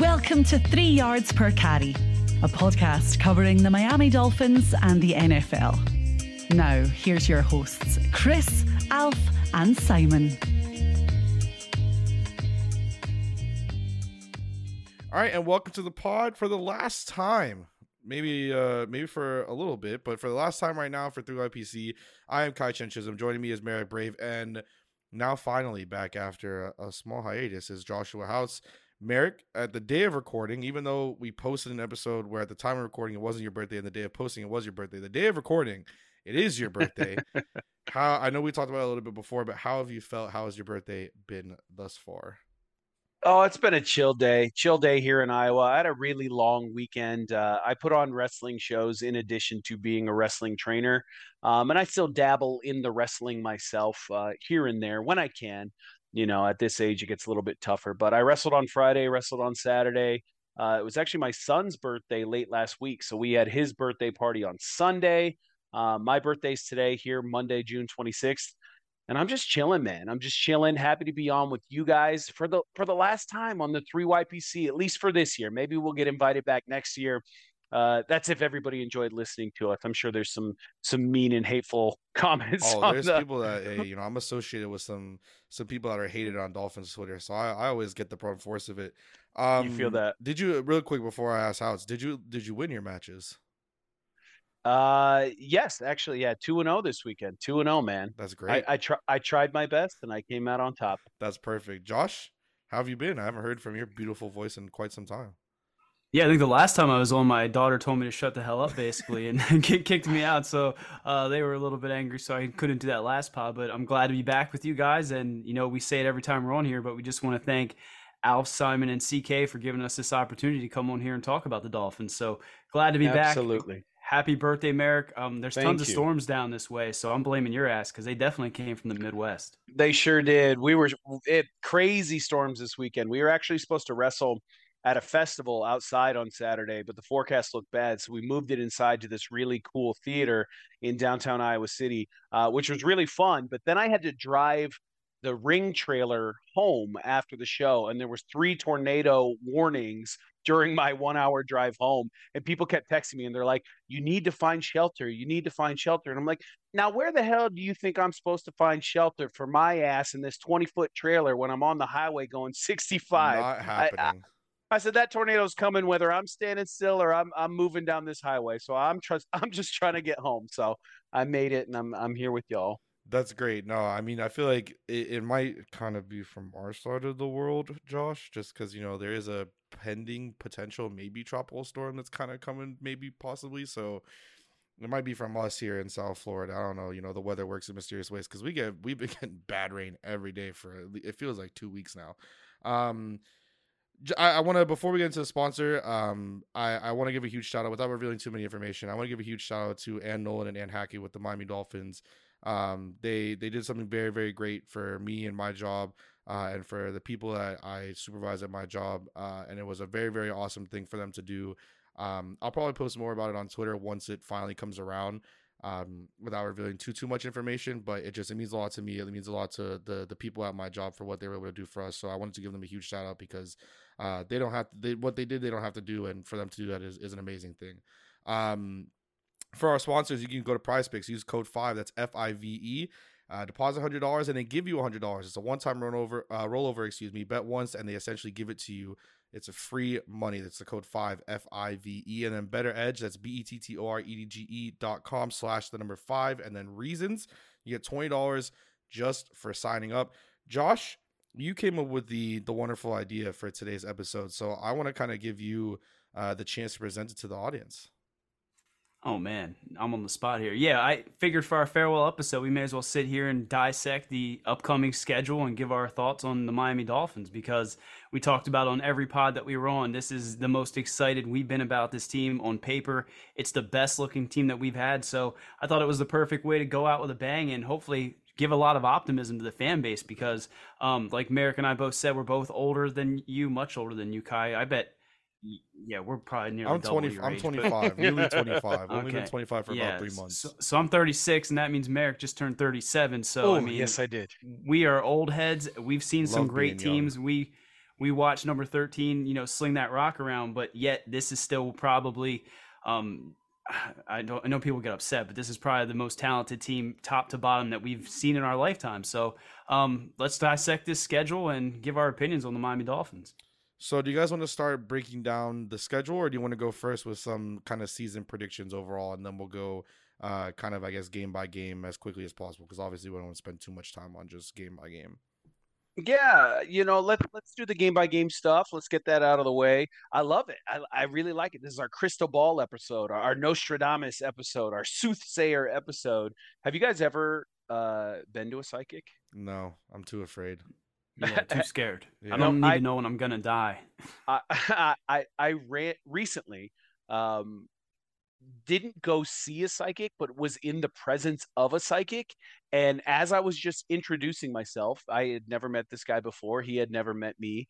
Welcome to Three Yards Per Carry, a podcast covering the Miami Dolphins and the NFL. Now, here's your hosts, Chris, Alf, and Simon. All right, and welcome to the pod for the last time. Maybe uh maybe for a little bit, but for the last time right now for 3YPC, I am Kai Chen Chisholm. Joining me is Marek Brave, and now finally back after a, a small hiatus is Joshua House. Marek, at the day of recording, even though we posted an episode where at the time of recording it wasn't your birthday, and the day of posting it was your birthday, the day of recording it is your birthday. how I know we talked about it a little bit before, but how have you felt? How has your birthday been thus far? Oh, it's been a chill day. Chill day here in Iowa. I had a really long weekend. Uh, I put on wrestling shows in addition to being a wrestling trainer. Um, and I still dabble in the wrestling myself uh, here and there when I can you know, at this age, it gets a little bit tougher. But I wrestled on Friday, wrestled on Saturday. Uh, it was actually my son's birthday late last week. So we had his birthday party on Sunday. Uh, my birthday's today here, Monday, June 26th. And I'm just chilling, man. I'm just chilling. Happy to be on with you guys for the for the last time on the 3YPC, at least for this year. Maybe we'll get invited back next year uh, that's if everybody enjoyed listening to us. I'm sure there's some some mean and hateful comments. Oh, there's the... people that hey, you know I'm associated with some some people that are hated on Dolphins Twitter, so I, I always get the brunt force of it. Um, you feel that? Did you real quick before I ask how it's did you did you win your matches? Uh, yes, actually, yeah, two and zero oh this weekend. Two and zero, oh, man. That's great. I I, try, I tried my best and I came out on top. That's perfect. Josh, how have you been? I haven't heard from your beautiful voice in quite some time. Yeah, I think the last time I was on, my daughter told me to shut the hell up, basically, and kicked me out. So uh, they were a little bit angry, so I couldn't do that last pod. But I'm glad to be back with you guys. And you know, we say it every time we're on here, but we just want to thank Alf, Simon, and CK for giving us this opportunity to come on here and talk about the Dolphins. So glad to be Absolutely. back. Absolutely. Happy birthday, Marek. Um, there's Thank tons you. of storms down this way, so I'm blaming your ass because they definitely came from the Midwest. They sure did. We were it crazy storms this weekend. We were actually supposed to wrestle at a festival outside on Saturday, but the forecast looked bad. So we moved it inside to this really cool theater in downtown Iowa City, uh, which was really fun. But then I had to drive the ring trailer home after the show, and there was three tornado warnings during my one hour drive home. And people kept texting me and they're like, You need to find shelter. You need to find shelter. And I'm like, Now, where the hell do you think I'm supposed to find shelter for my ass in this 20 foot trailer when I'm on the highway going 65? Not happening. I, I, I said that tornado's coming whether I'm standing still or I'm I'm moving down this highway. So I'm trust I'm just trying to get home. So I made it and I'm I'm here with y'all. That's great. No, I mean I feel like it, it might kind of be from our side of the world, Josh, just because you know there is a pending potential maybe tropical storm that's kind of coming, maybe possibly. So it might be from us here in South Florida. I don't know. You know, the weather works in mysterious ways because we get we've been getting bad rain every day for it feels like two weeks now. Um, I, I want to before we get into the sponsor, um, I, I want to give a huge shout out without revealing too many information. I want to give a huge shout out to Ann Nolan and Ann Hackey with the Miami Dolphins. Um, they they did something very very great for me and my job, uh, and for the people that I supervise at my job, uh, and it was a very very awesome thing for them to do. Um, I'll probably post more about it on Twitter once it finally comes around um, without revealing too too much information. But it just it means a lot to me. It means a lot to the the people at my job for what they were able to do for us. So I wanted to give them a huge shout out because uh, they don't have to, they, what they did, they don't have to do, and for them to do that is, is an amazing thing. Um, for our sponsors, you can go to PrizePicks, use code five. That's F I V E. Uh, deposit hundred dollars and they give you hundred dollars. It's a one-time rollover. Uh, rollover, excuse me. Bet once and they essentially give it to you. It's a free money. That's the code five F I V E and then BettorEdge. That's B E T T O R E D G E dot com slash the number five and then reasons. You get twenty dollars just for signing up. Josh, you came up with the the wonderful idea for today's episode, so I want to kind of give you uh, the chance to present it to the audience. Oh man, I'm on the spot here. Yeah, I figured for our farewell episode, we may as well sit here and dissect the upcoming schedule and give our thoughts on the Miami Dolphins because we talked about on every pod that we were on. This is the most excited we've been about this team on paper. It's the best looking team that we've had. So I thought it was the perfect way to go out with a bang and hopefully give a lot of optimism to the fan base because, um, like Marek and I both said, we're both older than you, much older than you, Kai. I bet yeah, we're probably nearly. I'm twenty. I'm age, 25. Nearly 25. Only been 25 for yeah, about three months. So, so, I'm 36, and that means Marek just turned 37. So oh, I mean, yes, I did. We are old heads. We've seen Love some great being young. teams. We we watched number 13, you know, sling that rock around, but yet this is still probably. Um, I don't. I know people get upset, but this is probably the most talented team, top to bottom, that we've seen in our lifetime. So, um, let's dissect this schedule and give our opinions on the Miami Dolphins. So, do you guys want to start breaking down the schedule, or do you want to go first with some kind of season predictions overall, and then we'll go uh, kind of, I guess, game by game as quickly as possible? Because obviously, we don't want to spend too much time on just game by game. Yeah, you know, let's let's do the game by game stuff. Let's get that out of the way. I love it. I, I really like it. This is our crystal ball episode, our, our Nostradamus episode, our soothsayer episode. Have you guys ever uh, been to a psychic? No, I'm too afraid. Yeah, too scared. Yeah. I don't No, need I- to know when I'm gonna die. I I I, I ran recently. Um, didn't go see a psychic, but was in the presence of a psychic. And as I was just introducing myself, I had never met this guy before. He had never met me.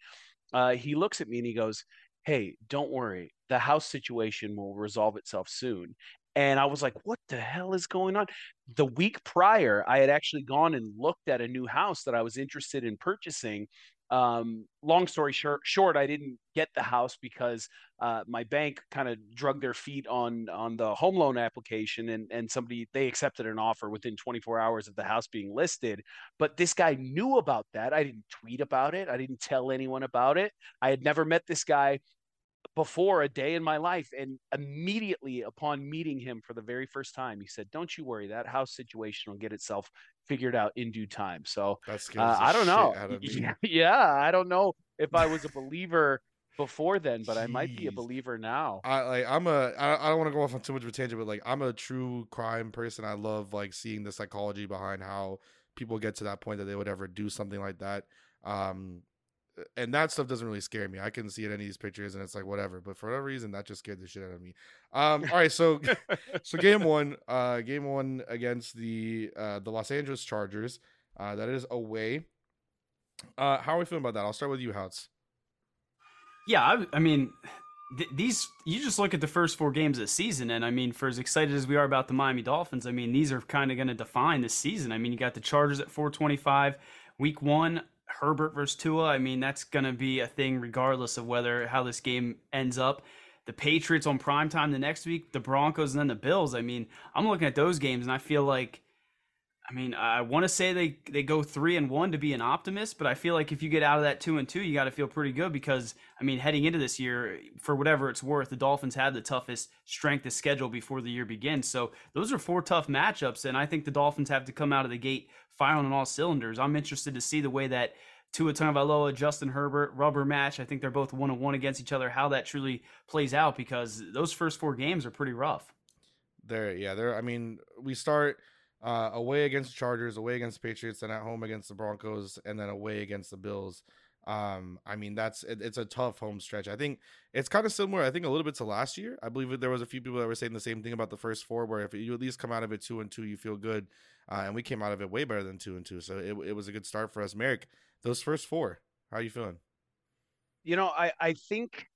Uh, he looks at me and he goes, Hey, don't worry. The house situation will resolve itself soon. And I was like, What the hell is going on? The week prior, I had actually gone and looked at a new house that I was interested in purchasing um, long story short, short, I didn't get the house because uh, my bank kind of drug their feet on on the home loan application, and and somebody they accepted an offer within 24 hours of the house being listed. But this guy knew about that. I didn't tweet about it. I didn't tell anyone about it. I had never met this guy before a day in my life and immediately upon meeting him for the very first time he said don't you worry that house situation will get itself figured out in due time so uh, I don't know. out of me. Yeah, yeah, I don't know if I was a believer before then, but I might be a believer now. I like I'm a I, I don't want to go off on too much of a tangent, but like I'm a true crime person. I love like seeing the psychology behind how people get to that point that they would ever do something like that. Um and that stuff doesn't really scare me. I can see it in any of these pictures and it's like whatever. But for whatever reason, that just scared the shit out of me. Um all right, so so game one, uh game one against the uh the Los Angeles Chargers. Uh that is away. Uh how are we feeling about that? I'll start with you, Houts. Yeah, I, I mean, th- these you just look at the first four games of the season, and I mean, for as excited as we are about the Miami Dolphins, I mean, these are kind of going to define this season. I mean, you got the Chargers at 425, week one, Herbert versus Tua. I mean, that's going to be a thing regardless of whether how this game ends up. The Patriots on prime time the next week, the Broncos, and then the Bills. I mean, I'm looking at those games, and I feel like. I mean, I want to say they, they go three and one to be an optimist, but I feel like if you get out of that two and two, you got to feel pretty good because I mean, heading into this year, for whatever it's worth, the Dolphins had the toughest strength of schedule before the year begins. So those are four tough matchups, and I think the Dolphins have to come out of the gate firing on all cylinders. I'm interested to see the way that Tua Tagovailoa, Justin Herbert rubber match. I think they're both one on one against each other. How that truly plays out because those first four games are pretty rough. There, yeah, there. I mean, we start uh, away against Chargers, away against Patriots, and at home against the Broncos, and then away against the Bills. Um, I mean, that's it, it's a tough home stretch. I think it's kind of similar. I think a little bit to last year. I believe there was a few people that were saying the same thing about the first four, where if you at least come out of it two and two, you feel good. Uh, and we came out of it way better than two and two, so it, it was a good start for us. Marek, those first four, how are you feeling? You know, I, I think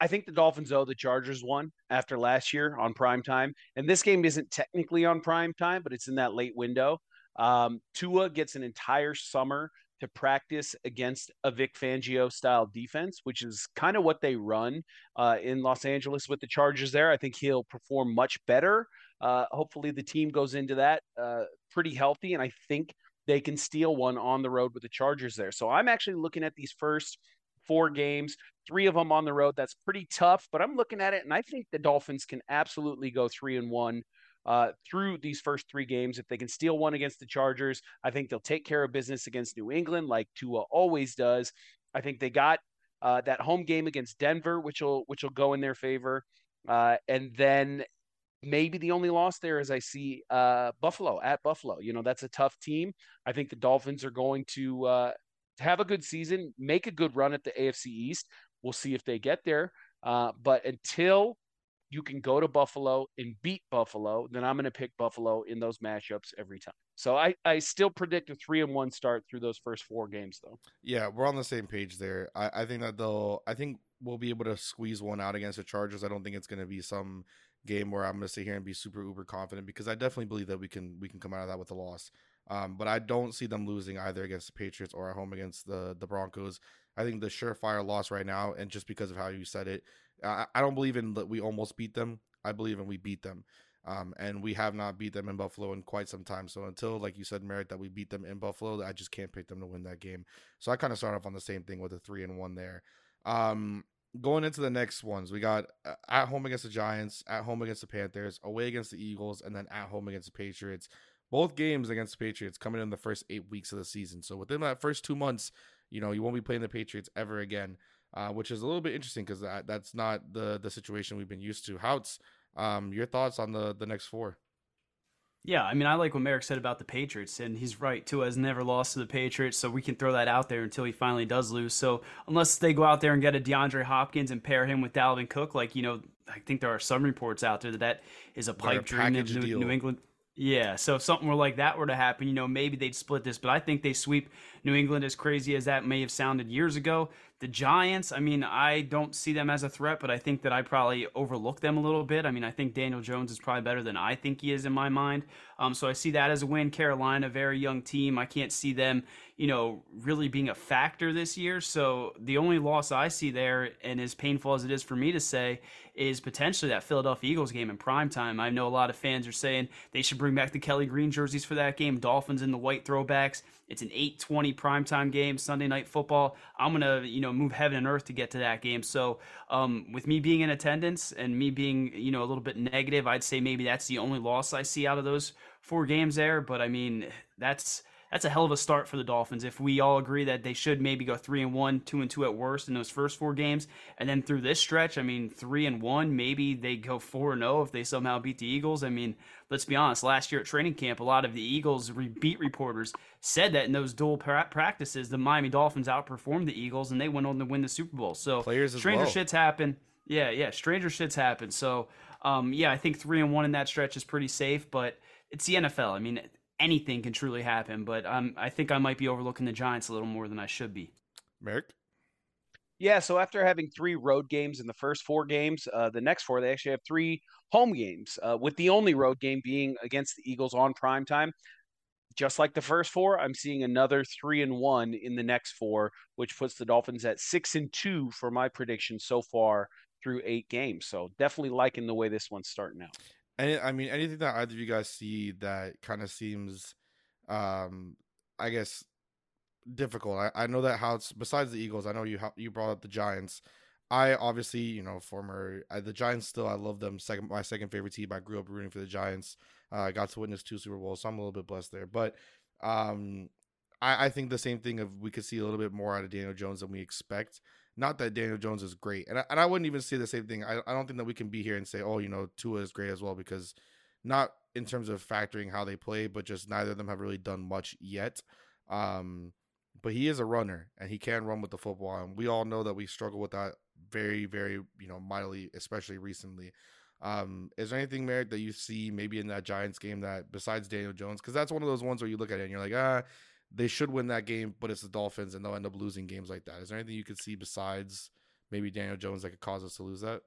I think the Dolphins owe the Chargers one after last year on prime time. And this game isn't technically on prime time, but it's in that late window. Um, Tua gets an entire summer to practice against a Vic Fangio style defense, which is kind of what they run uh, in Los Angeles with the Chargers there. I think he'll perform much better Uh, hopefully, the team goes into that uh, pretty healthy, and I think they can steal one on the road with the Chargers there. So I'm actually looking at these first four games, three of them on the road. That's pretty tough, but I'm looking at it, and I think the Dolphins can absolutely go three and one. Uh, through these first three games. If they can steal one against the Chargers, I think they'll take care of business against New England, like Tua always does. I think they got uh, that home game against Denver, which will which will go in their favor, uh, and then maybe the only loss there is I see uh, Buffalo at Buffalo. You know that's a tough team. I think the Dolphins are going to uh, have a good season, make a good run at the AFC East. We'll see if they get there. Uh, but until you can go to Buffalo and beat Buffalo, then I'm going to pick Buffalo in those matchups every time. So I, I still predict a three and one start through those first four games, though. Yeah, we're on the same page there. I, I think that they'll. I think we'll be able to squeeze one out against the Chargers. I don't think it's going to be some game where I'm going to sit here and be super uber confident because I definitely believe that we can we can come out of that with a loss. Um, but I don't see them losing either against the Patriots or at home against the the Broncos. I think the surefire loss right now, and just because of how you said it, I, I don't believe in that we almost beat them. I believe in we beat them. Um, and we have not beat them in Buffalo in quite some time. So until, like you said, Marek, that we beat them in Buffalo, I just can't pick them to win that game. So I kind of start off on the same thing with a three and one there. Um, going into the next ones, we got uh, at home against the Giants, at home against the Panthers, away against the Eagles, and then at home against the Patriots. Both games against the Patriots coming in the first eight weeks of the season. So within that first two months, you know, you won't be playing the Patriots ever again, uh, which is a little bit interesting because that, that's not the the situation we've been used to. Houts, um, your thoughts on the the next four? Yeah, I mean, I like what Marek said about the Patriots, and he's right. Tua has never lost to the Patriots, so we can throw that out there until he finally does lose. So unless they go out there and get a DeAndre Hopkins and pair him with Dalvin Cook, like you know, I think there are some reports out there that that is a pipe dream of New, New England. Yeah, so if something were like that were to happen, you know, maybe they'd split this, but I think they sweep New England as crazy as that may have sounded years ago. The Giants, I mean, I don't see them as a threat, but I think that I probably overlook them a little bit. I mean, I think Daniel Jones is probably better than I think he is in my mind. Um, so I see that as a win. Carolina, very young team. I can't see them, you know, really being a factor this year. So the only loss I see there, and as painful as it is for me to say, is potentially that Philadelphia Eagles game in prime time. I know a lot of fans are saying they should bring back the Kelly Green jerseys for that game. Dolphins in the white throwbacks. It's an 8:20 primetime game, Sunday night football. I'm gonna, you know, move heaven and earth to get to that game. So, um, with me being in attendance and me being, you know, a little bit negative, I'd say maybe that's the only loss I see out of those four games there. But I mean, that's that's a hell of a start for the Dolphins. If we all agree that they should maybe go three and one, two and two at worst in those first four games, and then through this stretch, I mean, three and one, maybe they go four and zero if they somehow beat the Eagles. I mean, let's be honest. Last year at training camp, a lot of the Eagles beat reporters said that in those dual practices, the Miami Dolphins outperformed the Eagles and they went on to win the Super Bowl. So Players stranger well. shits happen. Yeah, yeah, stranger shits happen. So, um, yeah, I think three and one in that stretch is pretty safe, but it's the NFL. I mean, anything can truly happen. But um, I think I might be overlooking the Giants a little more than I should be. Marek? Yeah, so after having three road games in the first four games, uh, the next four, they actually have three home games, uh, with the only road game being against the Eagles on prime time. Just like the first four, I'm seeing another three and one in the next four, which puts the Dolphins at six and two for my prediction so far through eight games. So definitely liking the way this one's starting out. And I mean, anything that either of you guys see that kind of seems, um, I guess, difficult. I, I know that how it's besides the Eagles. I know you you brought up the Giants. I obviously, you know, former uh, the Giants. Still, I love them. Second, my second favorite team. I grew up rooting for the Giants. Uh, I got to witness two Super Bowls, so I'm a little bit blessed there. But um, I, I think the same thing of we could see a little bit more out of Daniel Jones than we expect. Not that Daniel Jones is great, and I, and I wouldn't even say the same thing. I, I don't think that we can be here and say, oh, you know, Tua is great as well because not in terms of factoring how they play, but just neither of them have really done much yet. Um, but he is a runner and he can run with the football, and we all know that we struggle with that very, very, you know, mightily, especially recently. Um, is there anything, Marek, that you see maybe in that Giants game that besides Daniel Jones? Because that's one of those ones where you look at it and you're like, ah, they should win that game, but it's the Dolphins and they'll end up losing games like that. Is there anything you could see besides maybe Daniel Jones that could cause us to lose that?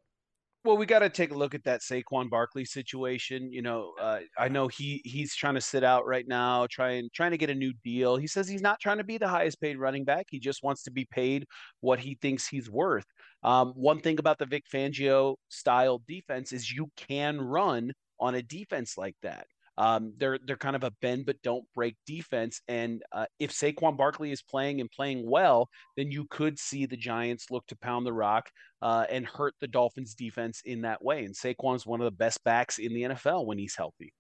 Well, we got to take a look at that Saquon Barkley situation. You know, uh, I know he he's trying to sit out right now, trying trying to get a new deal. He says he's not trying to be the highest paid running back. He just wants to be paid what he thinks he's worth. Um, one thing about the Vic Fangio style defense is you can run on a defense like that. Um, they're they're kind of a bend but don't break defense, and uh, if Saquon Barkley is playing and playing well, then you could see the Giants look to pound the rock uh, and hurt the Dolphins defense in that way. And Saquon's one of the best backs in the NFL when he's healthy.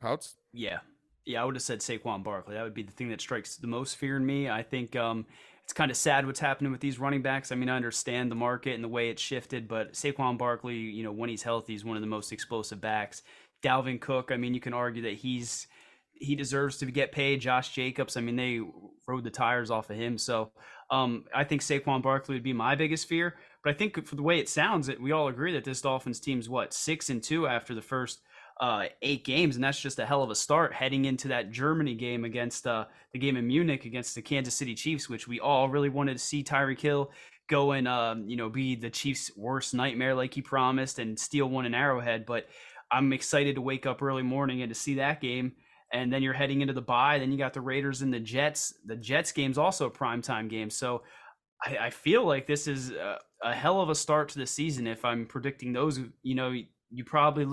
Houts? Yeah, yeah, I would have said Saquon Barkley. That would be the thing that strikes the most fear in me. I think um, it's kind of sad what's happening with these running backs. I mean, I understand the market and the way it's shifted, but Saquon Barkley, you know, when he's healthy, is one of the most explosive backs. Dalvin Cook, I mean, you can argue that he's he deserves to get paid. Josh Jacobs, I mean, they rode the tires off of him. So um, I think Saquon Barkley would be my biggest fear. But I think for the way it sounds, that we all agree that this Dolphins team's what six and two after the first uh, eight games, and that's just a hell of a start heading into that Germany game against uh, the game in Munich against the Kansas City Chiefs, which we all really wanted to see Tyreek Hill go and um, you know be the Chiefs' worst nightmare like he promised and steal one in Arrowhead. But I'm excited to wake up early morning and to see that game. And then you're heading into the bye. Then you got the Raiders and the Jets. The Jets game's also a primetime game. So I, I feel like this is a, a hell of a start to the season. If I'm predicting those, you know, you probably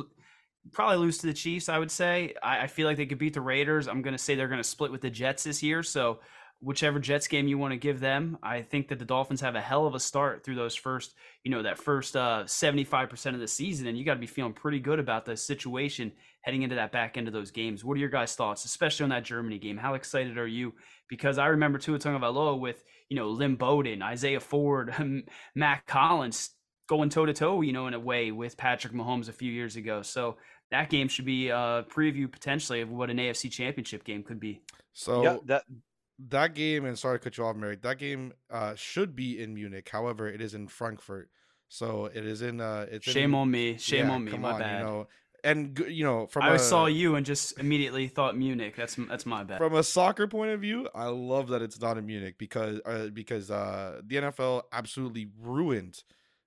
probably lose to the Chiefs. I would say. I, I feel like they could beat the Raiders. I'm going to say they're going to split with the Jets this year. So whichever Jets game you want to give them, I think that the Dolphins have a hell of a start through those first, you know, that first uh, 75% of the season, and you got to be feeling pretty good about the situation heading into that back end of those games. What are your guys' thoughts, especially on that Germany game? How excited are you? Because I remember Tua Tagovailoa with, you know, Lynn Bowden, Isaiah Ford, Mack Hollins going toe to toe, you know, in a way with Patrick Mahomes a few years ago. So that game should be a preview potentially of what an AFC Championship game could be. So yeah, that that game, and sorry to cut you off, Mary. That game uh, should be in Munich. However, it is in Frankfurt. So it is in. Uh, it's shame in, on me. Shame yeah, on me. My on, bad. You know, and you know, from I a, saw you and just immediately thought Munich. That's that's my bad. From a soccer point of view, I love that it's not in Munich because uh, because uh, the NFL absolutely ruined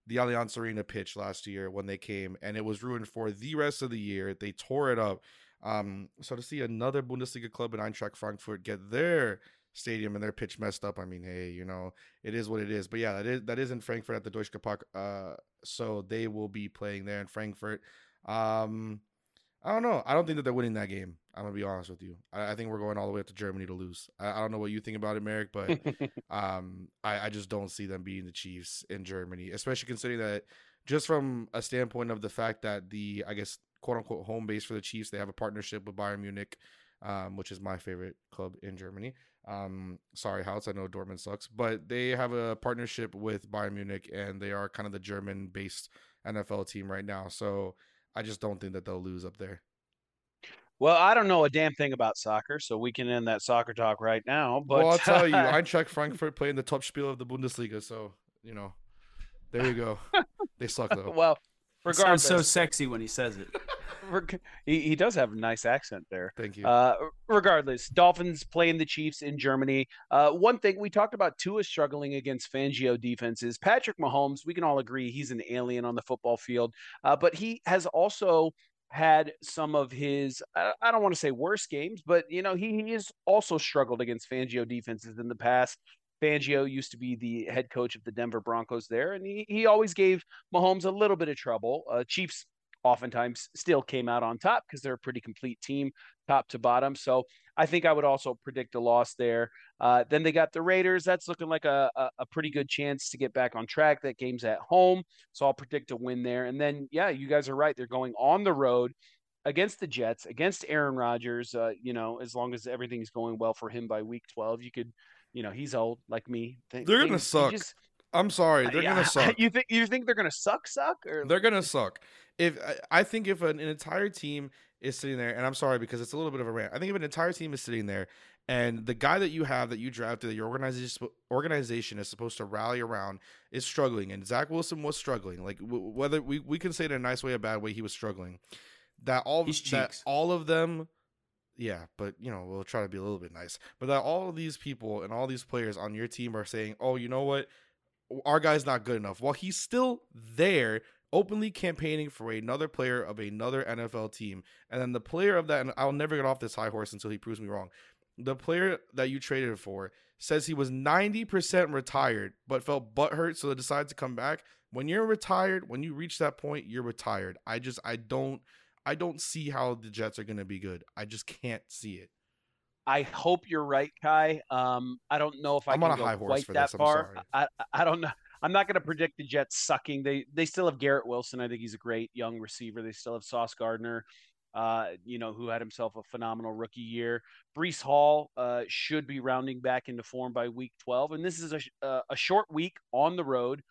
the Allianz Arena pitch last year when they came, and it was ruined for the rest of the year. They tore it up. Um, so to see another Bundesliga club in Eintracht Frankfurt get their stadium and their pitch messed up, I mean, hey, you know, it is what it is. But yeah, that is that is in Frankfurt at the Deutsche Park. Uh, so they will be playing there in Frankfurt. Um, I don't know. I don't think that they're winning that game. I'm gonna be honest with you. I, I think we're going all the way up to Germany to lose. I, I don't know what you think about it, Marek, but um, I, I just don't see them beating the Chiefs in Germany, especially considering that just from a standpoint of the fact that the I guess quote unquote home base for the Chiefs, they have a partnership with Bayern Munich, um, which is my favorite club in Germany. Um, sorry, House, I know Dortmund sucks, but they have a partnership with Bayern Munich, and they are kind of the German-based NFL team right now. So I just don't think that they'll lose up there. Well, I don't know a damn thing about soccer, so we can end that soccer talk right now. But well, I'll tell you, Eintracht Frankfurt playing the top spiel of the Bundesliga, so you know, there you go. they suck though. well, regardless, sounds so sexy when he says it. He, he does have a nice accent there. Thank you. Uh, regardless, Dolphins playing the Chiefs in Germany. Uh, one thing we talked about Tua struggling against Fangio defenses. Patrick Mahomes, we can all agree he's an alien on the football field, uh, but he has also had some of his I don't want to say worst games, but you know he, he has also struggled against Fangio defenses in the past. Fangio used to be the head coach of the Denver Broncos there, and he, he always gave Mahomes a little bit of trouble. Uh, Chiefs oftentimes still came out on top because they're a pretty complete team, top to bottom. So I think I would also predict a loss there. Uh, then they got the Raiders. That's looking like a, a, a, pretty good chance to get back on track. That game's at home. So I'll predict a win there. And then, yeah, you guys are right. They're going on the road against the Jets, against Aaron Rodgers. Uh, you know, as long as everything's going well for him by week 12, you could, you know, he's old like me. They're going to suck. Just, I'm sorry, they're gonna suck. You think you think they're gonna suck, suck, or they're gonna suck? If I think if an, an, entire team is sitting there, and I'm sorry because it's a little bit of a rant. I think if an entire team is sitting there, and the guy that you have that you drafted that your organization organization is supposed to rally around is struggling, and Zach Wilson was struggling. Like w- whether we we can say it in a nice way, a bad way, he was struggling. That all that all of them yeah, but you know, we'll try to be a little bit nice. But that all of these people and all these players on your team are saying, "Oh, you know what? Our guy's not good enough. While he's still there, openly campaigning for another player of another NFL team, and then the player of that, and I'll never get off this high horse until he proves me wrong. The player that you traded for says he was 90% retired, but felt butthurt, so they decided to come back. When you're retired, when you reach that point, you're retired. I just, I don't, I don't see how the Jets are going to be good. I just can't see it. I hope you're right, Kai. Um, I don't know if I I'm can on go quite for that this, I'm far. I, I don't know. I'm not going to predict the Jets sucking. They they still have Garrett Wilson. I think he's a great young receiver. They still have Sauce Gardner, uh, you know, who had himself a phenomenal rookie year. Breece Hall uh, should be rounding back into form by week 12, and this is a uh, a short week on the road.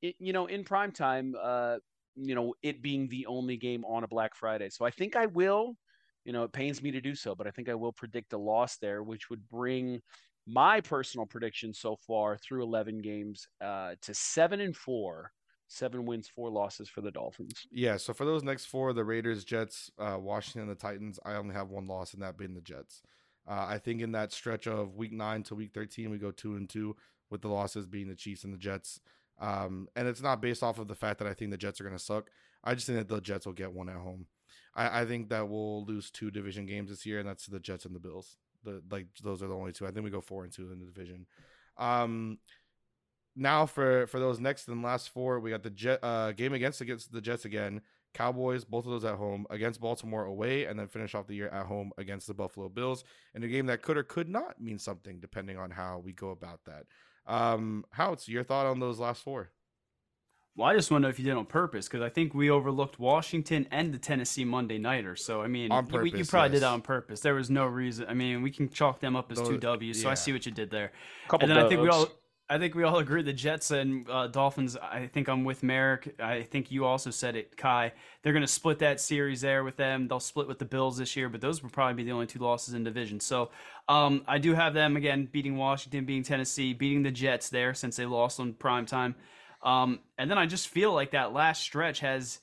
It, you know, in prime time. Uh, you know, it being the only game on a Black Friday. So I think I will you know, it pains me to do so, but I think I will predict a loss there, which would bring my personal prediction so far through 11 games uh, to seven and four, seven wins, four losses for the Dolphins. Yeah, so for those next four, the Raiders, Jets, uh, Washington, the Titans, I only have one loss, and that being the Jets. Uh, I think in that stretch of week nine to week 13, we go two and two with the losses being the Chiefs and the Jets. Um, and it's not based off of the fact that I think the Jets are going to suck. I just think that the Jets will get one at home. I, I think that we'll lose two division games this year, and that's the Jets and the Bills. The like those are the only two. I think we go four and two in the division. Um, now for for those next and last four, we got the Jet uh, game against against the Jets again. Cowboys, both of those at home against Baltimore away, and then finish off the year at home against the Buffalo Bills in a game that could or could not mean something depending on how we go about that. Um, your thought on those last four? Well, I just want to know if you did on purpose because I think we overlooked Washington and the Tennessee Monday Nighter. So I mean, On you- you, purpose, probably did that on purpose. There was no reason. I mean, we can chalk them up as two Those- W's. So I see what you did there. Couple and then I think we all, I think we all agree the Jets and uh, Dolphins. I think I'm with Marek. I think you also said it, Kai. They're going to split that series there with them. They'll split with the Bills this year, but those will probably be the only two losses in division. So um, I do have them again beating Washington, beating Tennessee, beating the Jets there since they lost on prime time. Um, and then I just feel like that last stretch has.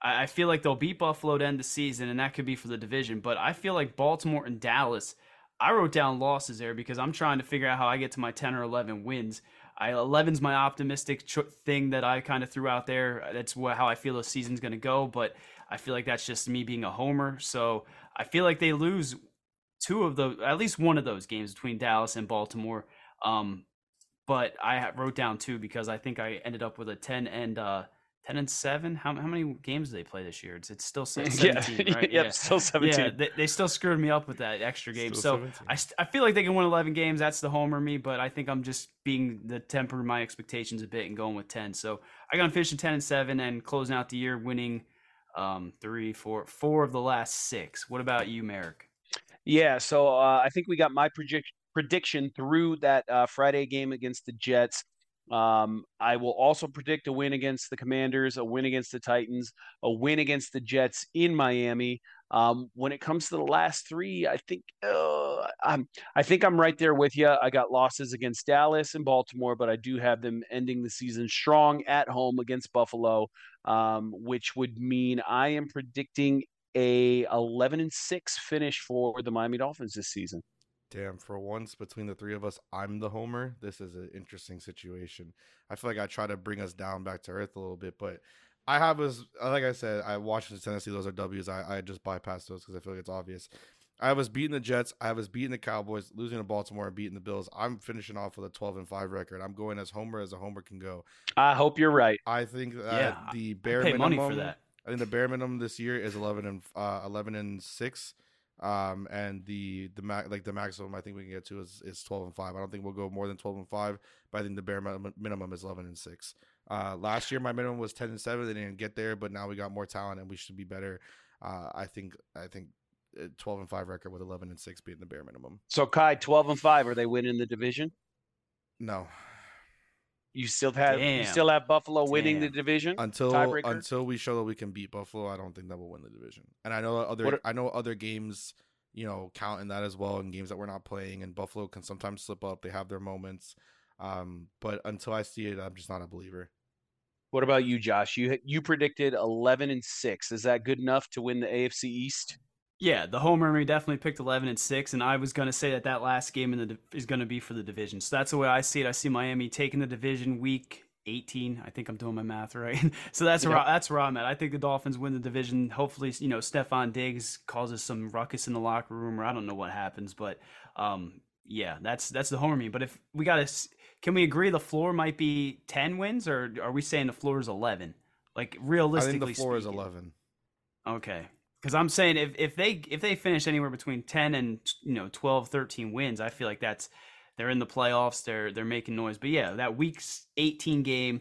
I feel like they'll beat Buffalo to end the season, and that could be for the division. But I feel like Baltimore and Dallas. I wrote down losses there because I'm trying to figure out how I get to my 10 or 11 wins. I 11's my optimistic thing that I kind of threw out there. That's what, how I feel the season's going to go. But I feel like that's just me being a homer. So I feel like they lose two of those, at least one of those games between Dallas and Baltimore. Um, but I wrote down two because I think I ended up with a 10 and uh, 10 and 7. How, how many games do they play this year? It's, it's still se- 17, right? yep, still 17. Yeah, they, they still screwed me up with that extra game. Still so 17. I, st- I feel like they can win 11 games. That's the homer me, but I think I'm just being the temper my expectations a bit and going with 10. So I got finishing 10 and 7 and closing out the year winning um, three, four, four of the last six. What about you, Marek? Yeah, so uh, I think we got my predict- prediction through that uh, Friday game against the Jets. Um, I will also predict a win against the Commanders, a win against the Titans, a win against the Jets in Miami. Um, when it comes to the last three, I think uh, I'm I think I'm right there with you. I got losses against Dallas and Baltimore, but I do have them ending the season strong at home against Buffalo, um, which would mean I am predicting a 11 and 6 finish for the Miami Dolphins this season. Damn, for once between the three of us, I'm the homer. This is an interesting situation. I feel like I try to bring us down back to earth a little bit, but I have us like I said, I Washington, Tennessee, those are W's. I, I just bypass those because I feel like it's obvious. I was beating the Jets. I was beating the Cowboys, losing to Baltimore, and beating the Bills. I'm finishing off with a 12 and 5 record. I'm going as homer as a homer can go. I hope you're right. I think that Yeah, the bare pay minimum money for that. I think the bare minimum this year is 11 and uh, 11 and 6. Um, and the the ma- like the maximum I think we can get to is, is 12 and 5. I don't think we'll go more than 12 and 5, but I think the bare minimum, minimum is 11 and 6. Uh, last year my minimum was 10 and 7. They didn't get there, but now we got more talent and we should be better. Uh, I think I think uh, 12 and 5 record with 11 and 6 being the bare minimum. So Kai, 12 and 5, are they winning the division? No. You still have you still have Buffalo winning the division? Until Tiebreaker? until we show that we can beat Buffalo, I don't think that we'll win the division. And I know other are- I know other games, you know, count in that as well, and games that we're not playing. And Buffalo can sometimes slip up; they have their moments. Um, but until I see it, I'm just not a believer. What about you, Josh? You you predicted 11 and 6. Is that good enough to win the AFC East? Yeah, the homer me definitely picked 11 and 6, and I was going to say that that last game in the is going to be for the division. So that's the way I see it. I see Miami taking the division week 18. I think I'm doing my math right. so that's where I, that's where I'm at. I think the Dolphins win the division. Hopefully, you know, Stefon Diggs causes some ruckus in the locker room, or I don't know what happens, but um, yeah, that's that's the homer me. But if we got to, can we agree the floor might be 10 wins, or are we saying the floor is 11? Like realistically, I think the floor is 11. Okay. Because I'm saying if, if they if they finish anywhere between 10 and you know 12, 13 wins, I feel like that's they're in the playoffs. They're they're making noise. But yeah, that week 18 game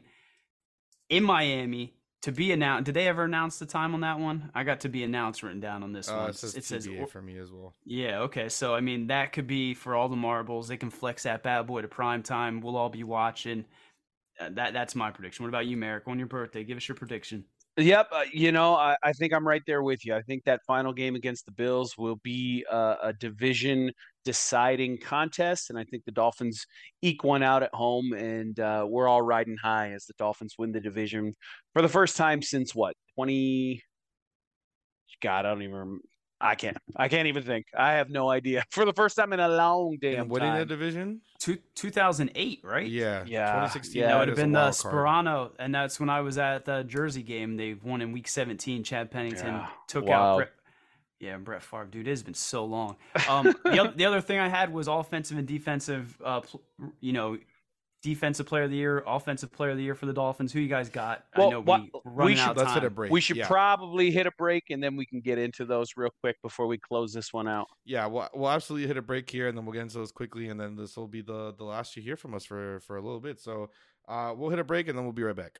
in Miami to be announced. Did they ever announce the time on that one? I got to be announced written down on this Uh, one. it says, it says for me as well. yeah, okay. So I mean that could be for all the marbles. They can flex that bad boy to prime time. We'll all be watching. Uh, that that's my prediction. What about you, Marek? On your birthday, give us your prediction. Yep, uh, you know, I, I think I'm right there with you. I think that final game against the Bills will be a division deciding contest, and I think the Dolphins eke one out at home, and uh, we're all riding high as the Dolphins win the division for the first time since what 20. God, I don't even. Rem- I can't. I can't even think. I have no idea. For the first time in a long damn And winning time. the division? Two, 2008, right? Yeah. Yeah, 2016. yeah, That would have been the wild card. Sparano, and that's when I was at the Jersey game. They won in Week 17. Chad Pennington Yeah, took wild. out Brett. Yeah, Brett Favre, dude, it has been so long. Um, the, other, the other thing I had was offensive and defensive. Uh, pl- you know, defensive player of the year, offensive player of the year for the Dolphins. Who you guys got? I know we, we're we should- out Let's hit a break. we should yeah. probably hit a break, and then we can get into those real quick before we close this one out. Yeah, we'll, we'll absolutely hit a break here, and then we'll get into those quickly, and then this will be the the last you hear from us for for a little bit. So, uh, we'll hit a break, and then we'll be right back.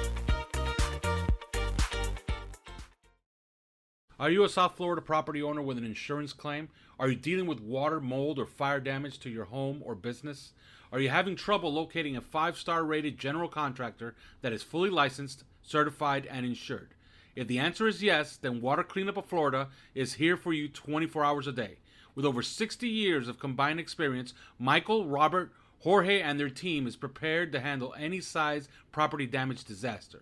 Are you a South Florida property owner with an insurance claim? Are you dealing with water, mold, or fire damage to your home or business? Are you having trouble locating a five star rated general contractor that is fully licensed, certified, and insured? If the answer is yes, then Water Cleanup of Florida is here for you 24 hours a day. With over 60 years of combined experience, Michael, Robert, Jorge, and their team is prepared to handle any size property damage disaster.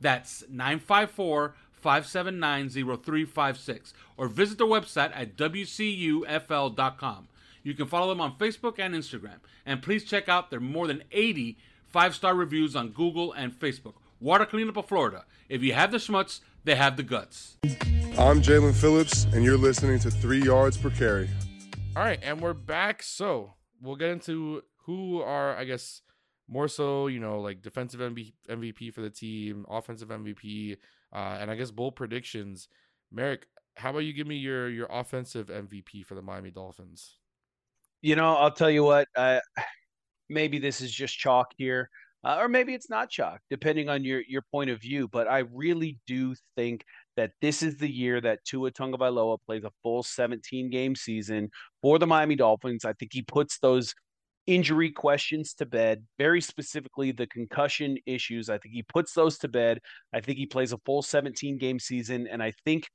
That's 954 579 0356. Or visit their website at WCUFL.com. You can follow them on Facebook and Instagram. And please check out their more than 80 five star reviews on Google and Facebook. Water Cleanup of Florida. If you have the schmutz, they have the guts. I'm Jaelan Phillips, and you're listening to Three Yards Per Carry. All right, and we're back. So we'll get into who are, I guess, more so, you know, like defensive MV- MVP for the team, offensive MVP, uh, and I guess bold predictions. Marek, how about you give me your your offensive MVP for the Miami Dolphins? You know, I'll tell you what. Uh, maybe this is just chalk here, uh, or maybe it's not chalk, depending on your your point of view. But I really do think that this is the year that Tua Tagovailoa plays a full 17 game season for the Miami Dolphins. I think he puts those injury questions to bed, very specifically the concussion issues. I think he puts those to bed. I think he plays a full 17 game season, and I think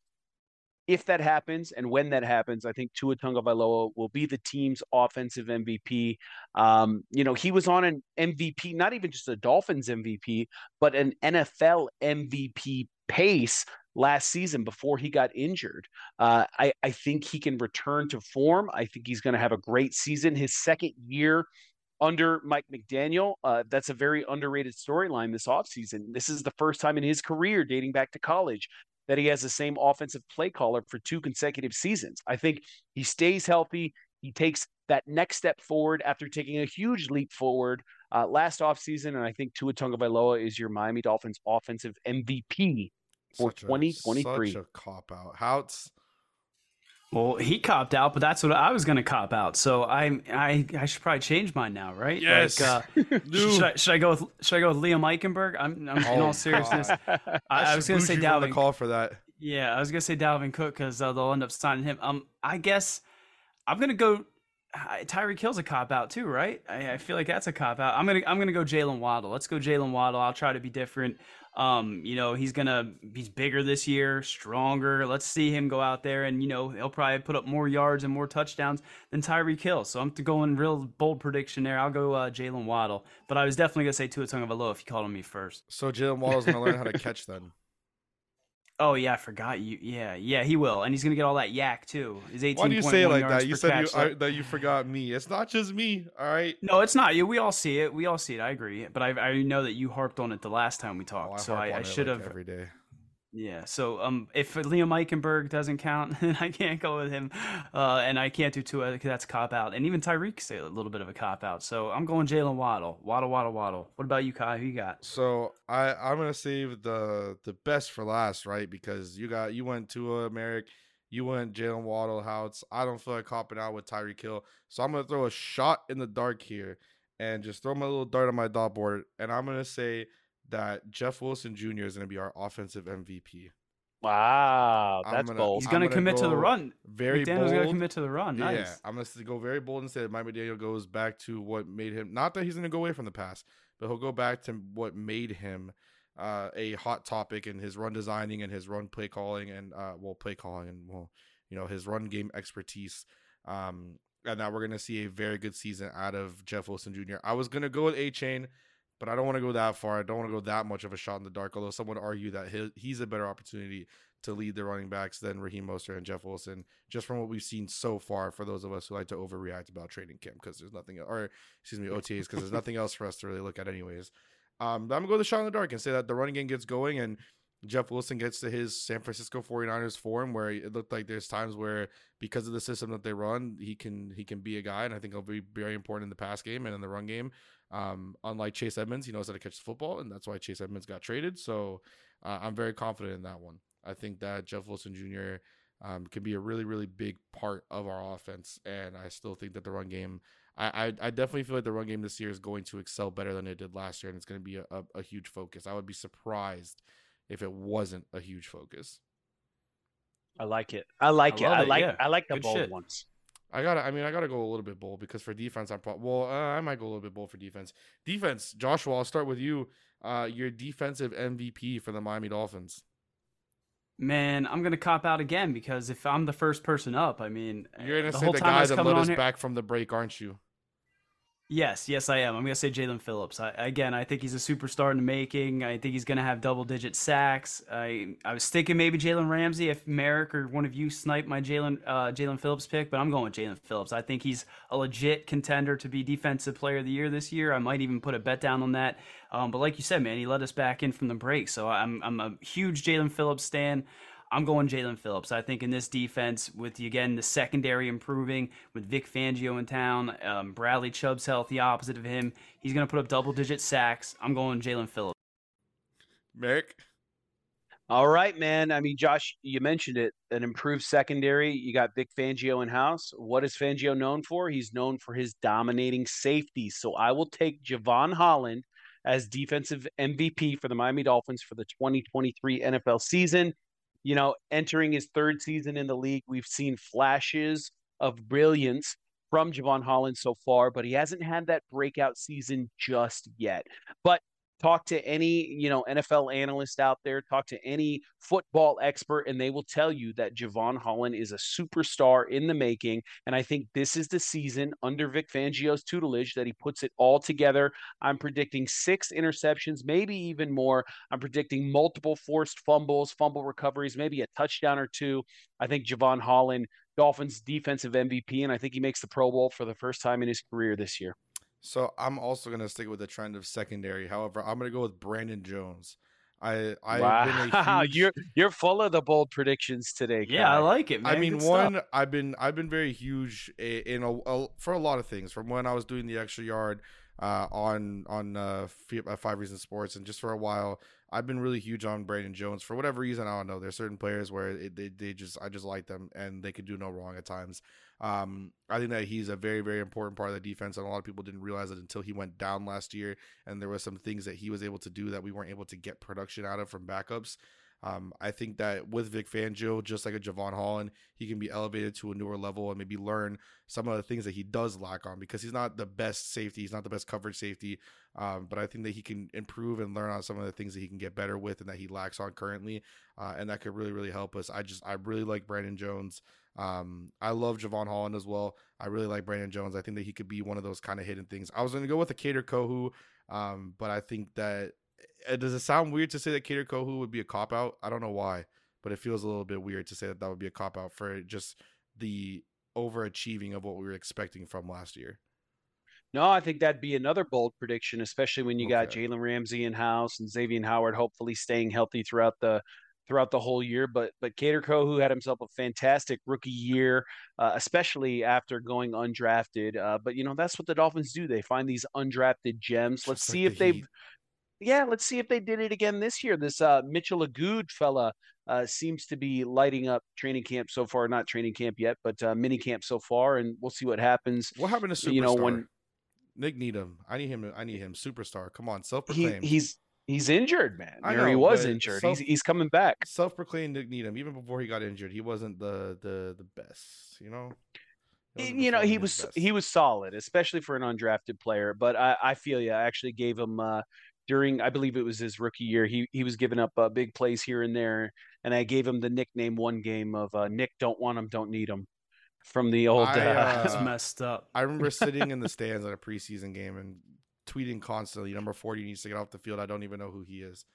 if that happens and when that happens, I think Tua Tagovailoa will be the team's offensive MVP. Um, you know, he was on an MVP, not even just a Dolphins MVP, but an NFL MVP pace last season before he got injured. Uh, I, I think he can return to form. I think he's going to have a great season. His second year under Mike McDaniel, uh, that's a very underrated storyline this offseason. This is the first time in his career, dating back to college, that he has the same offensive play caller for two consecutive seasons. I think he stays healthy. He takes that next step forward after taking a huge leap forward uh, last offseason. And I think Tua Tagovailoa is your Miami Dolphins offensive MVP for Such a- 2023. Such a cop out. Houts. Well, he copped out, but that's what I was going to cop out. So I, I, I should probably change mine now, right? Yes. Like, uh, should, I, should I go with Should I go with Liam Eichenberg? I'm, I'm in Oh, all seriousness. I, I was going to say on the Dalvin. call for that. Yeah, I was gonna say Dalvin Cook because uh, they'll end up signing him. Um, I guess I'm gonna go. Tyreek Hill's a cop out too, right? I, I feel like that's a cop out. I'm gonna I'm gonna go Jaylen Waddle. Let's go Jaylen Waddle. I'll try to be different. Um, you know, he's gonna he's bigger this year, stronger. Let's see him go out there and you know he'll probably put up more yards and more touchdowns than Tyreek Hill. So I'm going real bold prediction there. I'll go uh, Jaylen Waddle, but I was definitely gonna say Tua Tagovailoa if you called on me first. So Jaylen Waddle's gonna learn how to catch then. Oh yeah, I forgot you. Yeah, yeah, he will, and he's gonna get all that YAC too. His eighteen. Why do you say it like that? You said you, I, that you forgot me. It's not just me. All right. no, it's not you. We all see it. We all see it. I agree, but I, I know that you harped on it the last time we Oh, talked, so harp I, I it, should like, have. every day. Yeah. So um, if Liam Eichenberg doesn't count, then I can't go with him, uh, and I can't do Tua because that's a cop out, and even Tyreek's a little bit of a cop out. So I'm going Jaylen Waddle, Waddle, Waddle, Waddle. What about you, Kai? Who you got? So I I'm gonna save the the best for last, right? Because you got you went to uh, Marek, you went Jaylen Waddle, Houts. I don't feel like copping out with Tyreek Hill, so I'm gonna throw a shot in the dark here and just throw my little dart on my dot board, and I'm gonna say that Jeff Wilson Jr. is gonna be our offensive MVP. Wow, that's gonna- bold. He's gonna gonna commit to the run. Very McDaniel's gonna commit to the run. Nice. Yeah, I'm gonna go very bold and say that Mike McDaniel goes back to what made him. Not that he's gonna go away from the past, but he'll go back to what made him uh, a hot topic in his run designing and his run play calling and uh, well play calling and well you know his run game expertise. Um, and now we're gonna see a very good season out of Jeff Wilson Jr. I was gonna go with Achane, but I don't want to go that far. I don't want to go that much of a shot in the dark. Although some would argue that he, he's a better opportunity to lead the running backs than Raheem Mostert and Jeff Wilson, just from what we've seen so far. For those of us who like to overreact about training camp, because there's nothing, or excuse me, OTAs, because there's nothing else for us to really look at, anyways. Um, I'm gonna go the shot in the dark and say that the running game gets going and Jeff Wilson gets to his San Francisco 49ers form where it looked like there's times where because of the system that they run, he can he can be a guy, and I think he'll be very important in the pass game and in the run game. Um, unlike Chase Edmonds, he knows how to catch the football, and that's why Chase Edmonds got traded. So uh, I'm very confident in that one. I think that Jeff Wilson Jr. Um, can be a really, really big part of our offense, and I still think that the run game. I, I, I definitely feel like the run game this year is going to excel better than it did last year, and it's going to be a, a, a huge focus. I would be surprised if it wasn't a huge focus. I like it. I like I it. love I like yeah. I like the Good bold shit. ones. I gotta. I mean, I gotta go a little bit bold because for defense, I'm probably. Well, uh, I might go a little bit bold for defense. Defense, Joshua. I'll start with you. Uh, your defensive MVP for the Miami Dolphins. Man, I'm gonna cop out again because if I'm the first person up, I mean, You're gonna the say whole the guy that on us here- back from the break, aren't you? Yes, yes, I am. I'm gonna say Jaelan Phillips. I, again, I think he's a superstar in the making. I think he's gonna have double-digit sacks. I I was thinking maybe Jalen Ramsey if Marek or one of you snipe my Jalen uh, Jaelan Phillips pick, but I'm going with Jaelan Phillips. I think he's a legit contender to be Defensive Player of the Year this year. I might even put a bet down on that. Um, but like you said, man, he let us back in from the break, so I'm I'm a huge Jaelan Phillips stan. I'm going Jaelan Phillips. I think in this defense, with again the secondary improving, with Vic Fangio in town, um, Bradley Chubb's healthy opposite of him, he's going to put up double digit sacks. I'm going Jaelan Phillips. Marek. All right, man. I mean, Josh, you mentioned it. An improved secondary. You got Vic Fangio in house. What is Fangio known for? He's known for his dominating safety. So I will take Jevon Holland as defensive MVP for the Miami Dolphins for the 2023 NFL season. You know, entering his third season in the league, we've seen flashes of brilliance from Jevon Holland so far, but he hasn't had that breakout season just yet. But talk to any you know NFL analyst out there, talk to any football expert, and they will tell you that Jevon Holland is a superstar in the making. And I think this is the season under Vic Fangio's tutelage that he puts it all together. I'm predicting six interceptions, maybe even more. I'm predicting multiple forced fumbles, fumble recoveries, maybe a touchdown or two. I think Jevon Holland, Dolphins defensive MVP, and I think he makes the Pro Bowl for the first time in his career this year. So I'm also going to stick with the trend of secondary. However, I'm going to go with Brandon Jones. I I wow. Huge... you're you're full of the bold predictions today. Kai. Yeah, I like it. Man. I mean, Good one, stuff. I've been I've been very huge in a, a, for a lot of things. From when I was doing the extra yard uh, on on uh, uh, Five Reasons Sports, and just for a while, I've been really huge on Brandon Jones for whatever reason. I don't know. There's certain players where it, they they just I just like them and they can do no wrong at times. Um, I think that he's a very, very important part of the defense, and a lot of people didn't realize it until he went down last year. And there were some things that he was able to do that we weren't able to get production out of from backups. Um, I think that with Vic Fangio, just like a Jevon Holland, he can be elevated to a newer level and maybe learn some of the things that he does lack on because he's not the best safety, he's not the best coverage safety. Um, but I think that he can improve and learn on some of the things that he can get better with and that he lacks on currently, uh, and that could really, really help us. I just I really like Brandon Jones. Um, I love Jevon Holland as well. I really like Brandon Jones. I think that he could be one of those kind of hidden things. I was going to go with a Kader Kohou, um, but I think that does it sound weird to say that Kader Kohou would be a cop out? I don't know why, but it feels a little bit weird to say that that would be a cop out for just the overachieving of what we were expecting from last year. No, I think that'd be another bold prediction, especially when you okay. got Jalen Ramsey in house and Xavier Howard hopefully staying healthy throughout the throughout the whole year. But but Kader Kohou had himself a fantastic rookie year, uh, especially after going undrafted. Uh, but you know that's what the Dolphins do. They find these undrafted gems. Let's Just see like if the they. Yeah, let's see if they did it again this year. This uh, Mitchell Agude fella uh, seems to be lighting up training camp so far. Not training camp yet, but uh, mini camp so far, and we'll see what happens. What happened to superstar? You know when Nik Needham. I need him. I need him. Superstar. Come on, self proclaimed. He, he's he's injured, man. I know, he was injured. Self, he's he's coming back. Self-proclaimed Nik Needham. Even before he got injured, he wasn't the the the best. You know. You know he was he was solid, especially for an undrafted player. But I, I feel you. I actually gave him uh, during I believe it was his rookie year. He he was giving up uh, big plays here and there, and I gave him the nickname one game of uh, Nick don't want him, don't need him from the old. I, uh, That's messed up. I remember sitting in the stands at a preseason game and tweeting constantly, number 40 needs to get off the field. I don't even know who he is.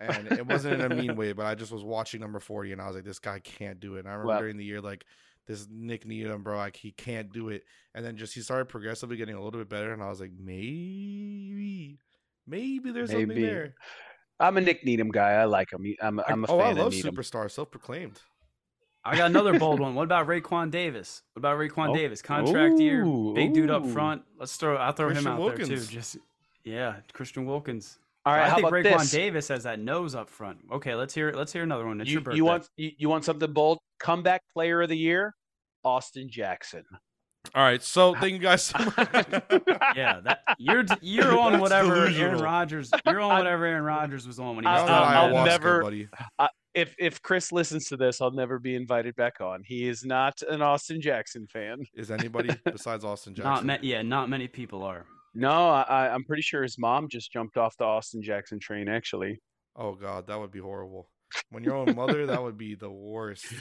And it wasn't in a mean way, but I just was watching number 40 and I was like, this guy can't do it. And I remember well, during the year, like, this Nik Needham, bro, like, he can't do it. And then just he started progressively getting a little bit better. And I was like, maybe, maybe there's maybe. something there. I'm a Nik Needham guy. I like him. I'm, I'm a I, oh, fan I love superstar, self proclaimed. I got another bold one. What about Raekwon Davis? What about Raekwon oh. Davis? Contract ooh, year, big dude up front. Let's throw. I'll throw Christian him out Wilkins. there too. Just yeah, Christian Wilkins. All right, I think Raekwon this? Davis has that nose up front. Okay, let's hear. Let's hear another one. It's you, your birthday. You want you, you want something bold? Comeback player of the year, Austin Jackson. All right, so ah. thank you guys so much. yeah, that you're you're on whatever Aaron Rodgers. You're on whatever Aaron Rodgers was on when he was. I'll, I'll never. Buddy. I, if if Chris listens to this, I'll never be invited back on. He is not an Austin Jackson fan. Is anybody besides Austin Jackson? Not ma- yeah, not many people are. No, I, I'm pretty sure his mom just jumped off the Austin Jackson train. Actually. Oh God, that would be horrible. When your own mother, that would be the worst.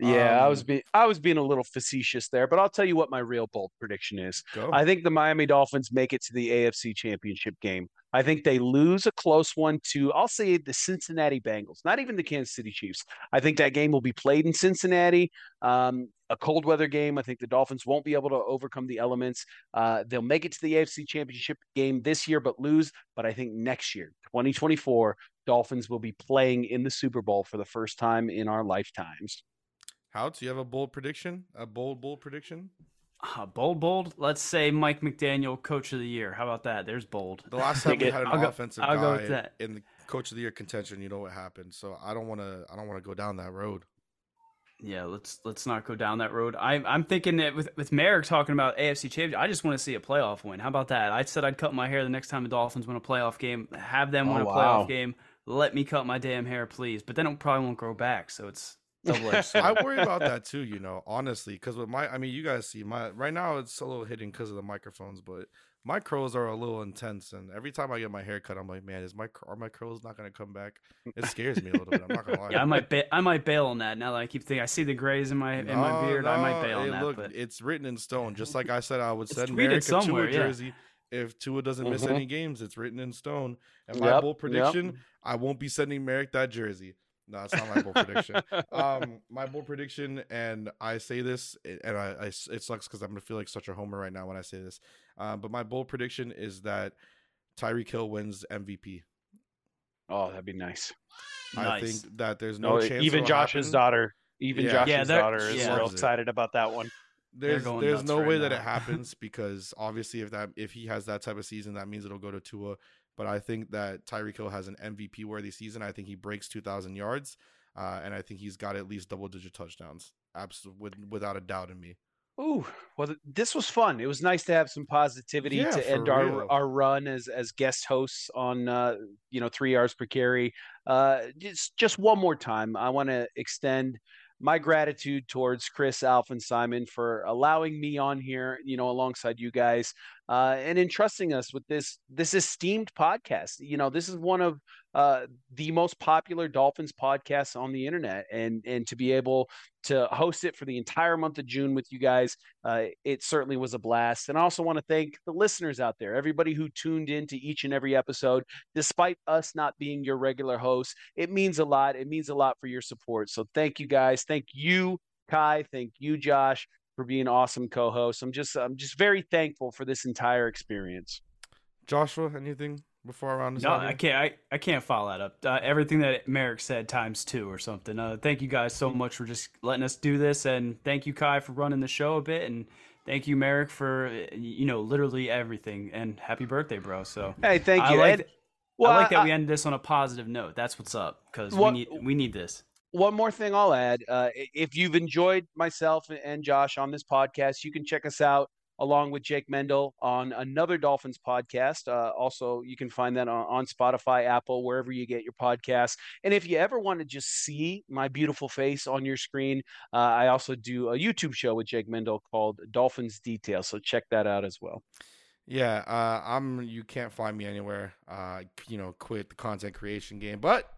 Yeah, um, I was being I was being a little facetious there, but I'll tell you what my real bold prediction is. Go. I think the Miami Dolphins make it to the AFC Championship game. I think they lose a close one to I'll say the Cincinnati Bengals, not even the Kansas City Chiefs. I think that game will be played in Cincinnati. Um, a cold weather game. I think the Dolphins won't be able to overcome the elements. Uh, they'll make it to the AFC Championship game this year, but lose. But I think next year, 2024, Dolphins will be playing in the Super Bowl for the first time in our lifetimes. How do you have a bold prediction? A bold, bold prediction? Uh, bold, bold. Let's say Mike McDaniel, Coach of the Year. How about that? There's bold. The last time we had an I'll offensive go, guy in the Coach of the Year contention, you know what happened. So I don't want to. I don't want to go down that road. Yeah, let's let's not go down that road. I, I'm thinking that with with Marek talking about AFC championship, I just want to see a playoff win. How about that? I said I'd cut my hair the next time the Dolphins win a playoff game. Have them oh, win a wow. playoff game. Let me cut my damn hair, please. But then it probably won't grow back. So it's I worry about that too, you know, honestly, because with my, I mean, you guys see my right now it's a little hidden because of the microphones, but my curls are a little intense, and every time I get my hair cut, I'm like, man, is my are my curls not gonna come back? It scares me a little bit. I'm not gonna lie. Yeah, I might ba- I might bail on that now that I keep thinking I see the grays in my in my No, beard. I might no, bail on that. Look, but it's written in stone. Just like I said, I would It's send tweeted Marek a somewhere, Tua yeah. jersey if Tua doesn't miss Mhm. any games. It's written in stone. And my Yep, bold yep. prediction: I won't be sending Marek that jersey. No, it's not my bold prediction. Um, my bold prediction, and I say this, and I, I it sucks because I'm gonna feel like such a homer right now when I say this. Um, but my bold prediction is that Tyreek Hill wins MVP. Oh, that'd be nice. I Nice. think that there's no No, chance even Josh's happen. daughter, even Yeah. Josh's Yeah, daughter is yeah. real excited about that one. there's there's no right way that it happens because obviously if that if he has that type of season that means it'll go to Tua but I think that Tyreek Hill has an MVP worthy season I think he breaks 2000 yards uh, and I think he's got at least double digit touchdowns absolutely with, without a doubt in me Ooh, well, this was fun. It was nice to have some positivity Yeah, to end our real. our run as as guest hosts on uh, you know Three Yards Per Carry. Uh, just just one more time, I want to extend my gratitude towards Chris, Alf, and Simon for allowing me on here, you know, alongside you guys, uh, and entrusting us with this this esteemed podcast. You know, this is one of uh, the most popular Dolphins podcast on the internet, and and to be able to host it for the entire month of June with you guys, uh, it certainly was a blast. And I also want to thank the listeners out there, everybody who tuned in to each and every episode, despite us not being your regular hosts. It means a lot. It means a lot for your support. So thank you guys. Thank you, Kai. Thank you, Josh, for being awesome co-hosts. I'm just I'm just very thankful for this entire experience. Joshua anything before I round this No, I can't. I, I can't follow that up. Uh, everything that Marek said times two or something. Uh, thank you guys so much for just letting us do this, and thank you Kai for running the show a bit, and thank you Marek for uh, you know literally everything. And happy birthday, bro. So Hey, thank I you. like And- well, I like that I- we ended this on a positive note. That's what's up because we need we need this. one more thing I'll add. Uh, if you've enjoyed myself and Josh on this podcast, you can check us out along with Jake Mendel on another Dolphins podcast. Uh, also, you can find that on, on Spotify, Apple, wherever you get your podcasts. And if you ever want to just see my beautiful face on your screen, uh, I also do a YouTube show with Jake Mendel called Dolphins Detail. So check that out as well. Yeah, uh, I'm. You can't find me anywhere. Uh, you know, quit the content creation game, but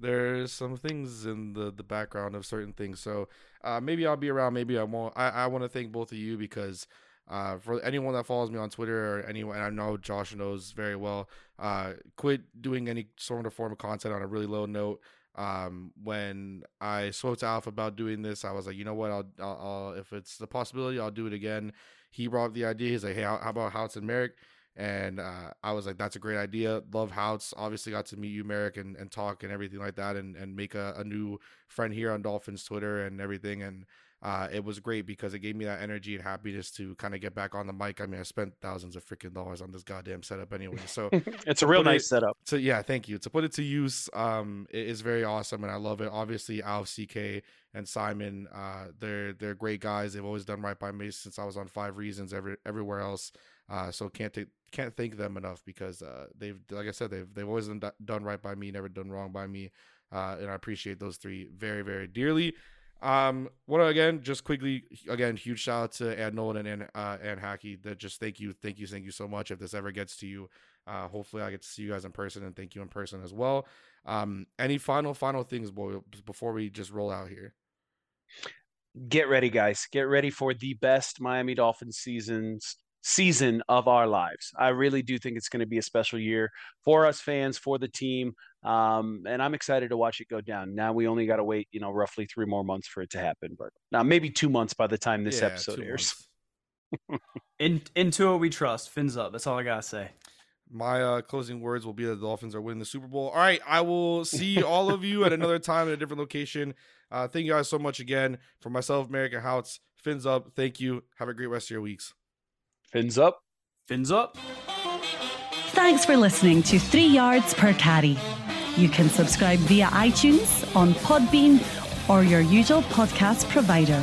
there's some things in the the background of certain things. So uh, maybe I'll be around. Maybe I won't. I, I want to thank both of you because uh, for anyone that follows me on Twitter or anyone, and I know Josh knows very well. Uh, quit doing any sort of form of content on a really low note. Um, when I spoke to Alf about doing this, I was like, you know what? I'll, I'll, I'll if it's the possibility, I'll do it again he brought up the idea. He's like, "Hey, how, how about Houts and Marek?" And uh, I was like, "That's a great idea. Love Houts. Obviously, got to meet you, Marek, and, and talk and everything like that, and and make a, a new friend here on Dolphins Twitter and everything. And uh, it was great because it gave me that energy and happiness to kind of get back on the mic. I mean, I spent thousands of freaking dollars on this goddamn setup anyway, so It's a real But it- nice setup. so yeah, thank you. To put it to use, um, it is very awesome, and I love it. Obviously, Alf, CK, and Simon, uh, they're they're great guys. They've always done right by me since I was on Five Reasons. Every everywhere else, uh, so can't take can't thank them enough because uh, they've like I said they've they've always done, done right by me, never done wrong by me, uh, and I appreciate those three very very dearly. Um, what again? Just quickly, again, huge shout out to Ed Nolan and uh, and Hackey. That just thank you, thank you, thank you so much. If this ever gets to you, uh, hopefully I get to see you guys in person and thank you in person as well. Um, any final final things, boy, before we just roll out here? get ready, guys. Get ready for the best Miami Dolphins seasons season of our lives. I really do think it's going to be a special year for us fans, for the team, um, and I'm excited to watch it go down. Now we only got to wait, you know, roughly three more months for it to happen, but now maybe two months by the time this Yeah, episode airs. In into it we trust. Fins up. That's all I gotta say. My uh, closing words will be that the Dolphins are winning the Super Bowl. All right, I will see all of you at another time at a different location. Uh, thank you guys so much again. For myself, Marek and Houts, fins up. Thank you. Have a great rest of your weeks. Fins up. Fins up. Thanks for listening to Three Yards Per Carry. You can subscribe via iTunes, on Podbean, or your usual podcast provider.